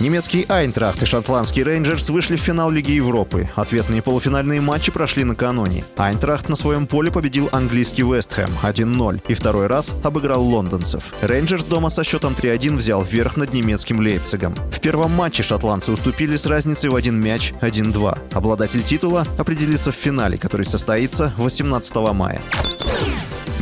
Немецкий Айнтрахт и шотландский Рейнджерс вышли в финал Лиги Европы. Ответные полуфинальные матчи прошли накануне. Айнтрахт на своем поле победил английский Вестхэм 1-0 и второй раз обыграл лондонцев. Рейнджерс дома со счетом 3-1 взял вверх над немецким Лейпцигом. В первом матче шотландцы уступили с разницей в один мяч 1-2. Обладатель титула определится в финале, который состоится 18 мая.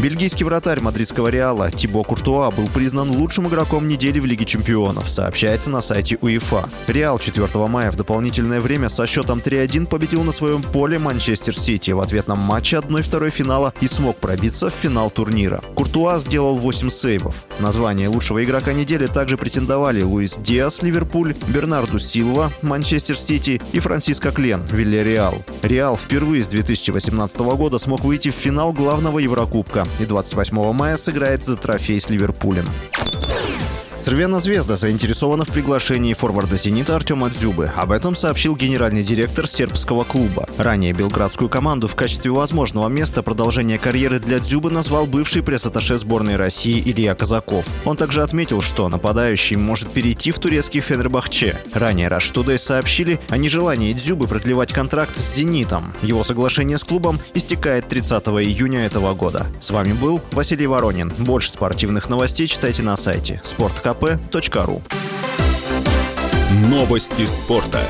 Бельгийский вратарь мадридского Реала Тибо Куртуа был признан лучшим игроком недели в Лиге чемпионов, сообщается на сайте УЕФА. Реал 4 мая в дополнительное время со счетом 3-1 победил на своем поле Манчестер Сити в ответном матче 1-2 финала и смог пробиться в финал турнира. Куртуа сделал 8 сейвов. Название лучшего игрока недели также претендовали Луис Диас, Ливерпуль, Бернарду Силва, Манчестер Сити и Франсиско Клен, Вильяреал. Реал впервые с 2018 года смог выйти в финал главного Еврокубка и 28 мая сыграет за трофей с Ливерпулем. Цервена Звезда заинтересована в приглашении форварда «Зенита» Артема Дзюбы. Об этом сообщил генеральный директор сербского клуба. Ранее белградскую команду в качестве возможного места продолжения карьеры для Дзюбы назвал бывший пресс-атташе сборной России Илья Казаков. Он также отметил, что нападающий может перейти в турецкий Фенербахче. Ранее Today сообщили о нежелании Дзюбы продлевать контракт с «Зенитом». Его соглашение с клубом истекает 30 июня этого года. С вами был Василий Воронин. Больше спортивных новостей читайте на сайте sportkp.ru Новости спорта.